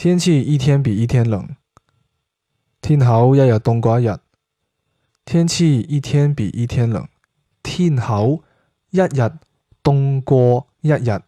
天气一天比一天冷天口一日冻过一日天气一天比一天冷天口一日冻过一日。